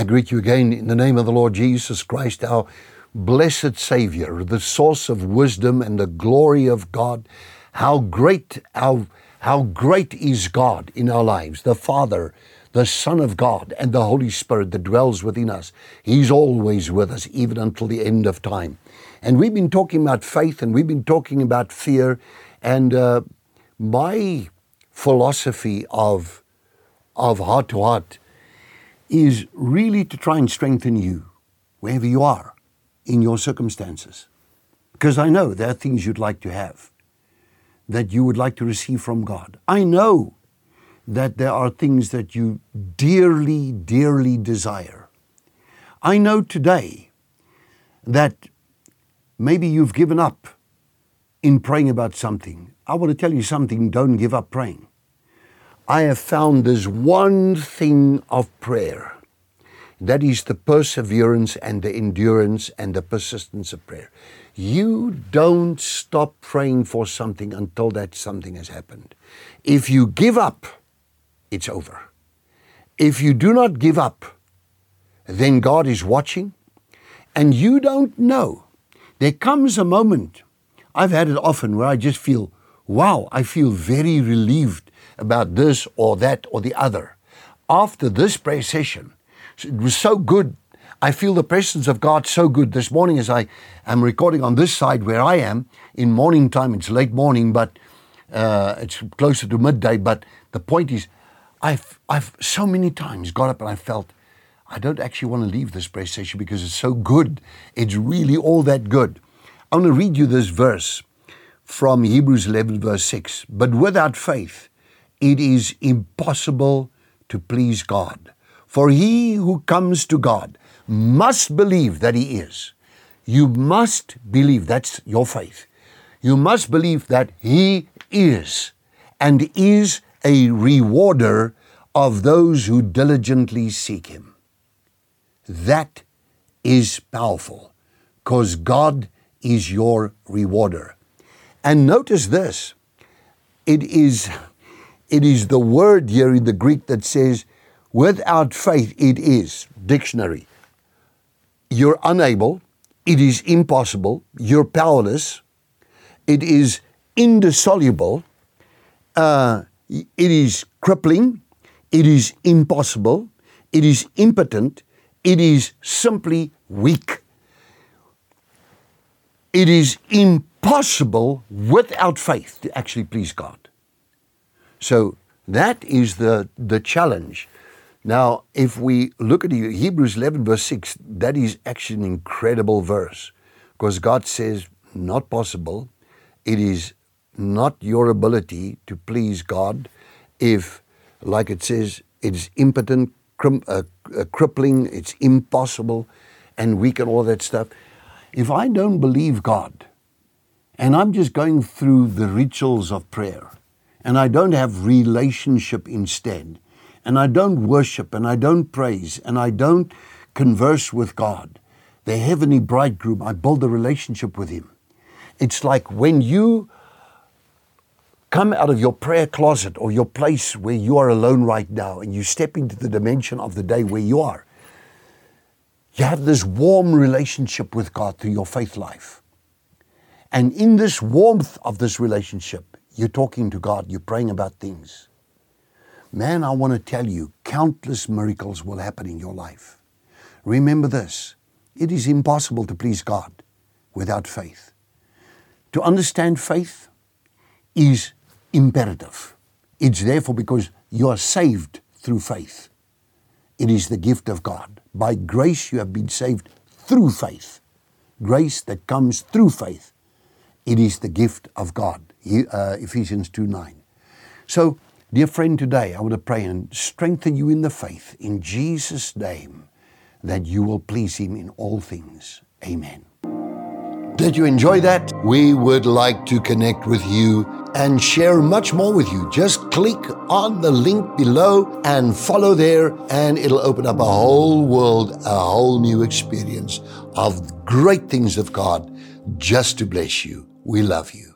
I greet you again in the name of the Lord Jesus Christ, our blessed Savior, the source of wisdom and the glory of God. How great, how, how great is God in our lives, the Father, the Son of God, and the Holy Spirit that dwells within us. He's always with us, even until the end of time. And we've been talking about faith and we've been talking about fear. And uh, my philosophy of, of heart to heart is really to try and strengthen you wherever you are in your circumstances. Because I know there are things you'd like to have that you would like to receive from God. I know that there are things that you dearly, dearly desire. I know today that maybe you've given up in praying about something. I want to tell you something don't give up praying. I have found this one thing of prayer. That is the perseverance and the endurance and the persistence of prayer. You don't stop praying for something until that something has happened. If you give up, it's over. If you do not give up, then God is watching and you don't know. There comes a moment, I've had it often, where I just feel, wow, I feel very relieved about this or that or the other. After this prayer session, it was so good. I feel the presence of God so good. This morning, as I am recording on this side where I am, in morning time, it's late morning, but uh, it's closer to midday. But the point is, I've, I've so many times got up and I felt, I don't actually want to leave this prayer session because it's so good. It's really all that good. I want to read you this verse from Hebrews 11, verse 6. But without faith, it is impossible to please God. For he who comes to God must believe that he is. You must believe, that's your faith. You must believe that he is and is a rewarder of those who diligently seek him. That is powerful because God is your rewarder. And notice this it is it is the word here in the Greek that says, without faith, it is. Dictionary. You're unable, it is impossible, you're powerless, it is indissoluble, uh, it is crippling, it is impossible, it is impotent, it is simply weak. It is impossible without faith to actually please God. So that is the, the challenge. Now, if we look at Hebrews 11, verse 6, that is actually an incredible verse because God says, not possible. It is not your ability to please God if, like it says, it is impotent, crim- uh, uh, crippling, it's impossible, and weak and all that stuff. If I don't believe God and I'm just going through the rituals of prayer, and I don't have relationship instead, and I don't worship, and I don't praise, and I don't converse with God, the heavenly bridegroom, I build a relationship with Him. It's like when you come out of your prayer closet or your place where you are alone right now and you step into the dimension of the day where you are. You have this warm relationship with God through your faith life. And in this warmth of this relationship, you're talking to God, you're praying about things. Man, I want to tell you, countless miracles will happen in your life. Remember this it is impossible to please God without faith. To understand faith is imperative. It's therefore because you are saved through faith. It is the gift of God. By grace, you have been saved through faith. Grace that comes through faith. It is the gift of God uh, Ephesians 2 9. So, dear friend, today I want to pray and strengthen you in the faith in Jesus' name that you will please Him in all things. Amen. Did you enjoy that? We would like to connect with you and share much more with you. Just click on the link below and follow there, and it'll open up a whole world, a whole new experience of great things of God just to bless you. We love you.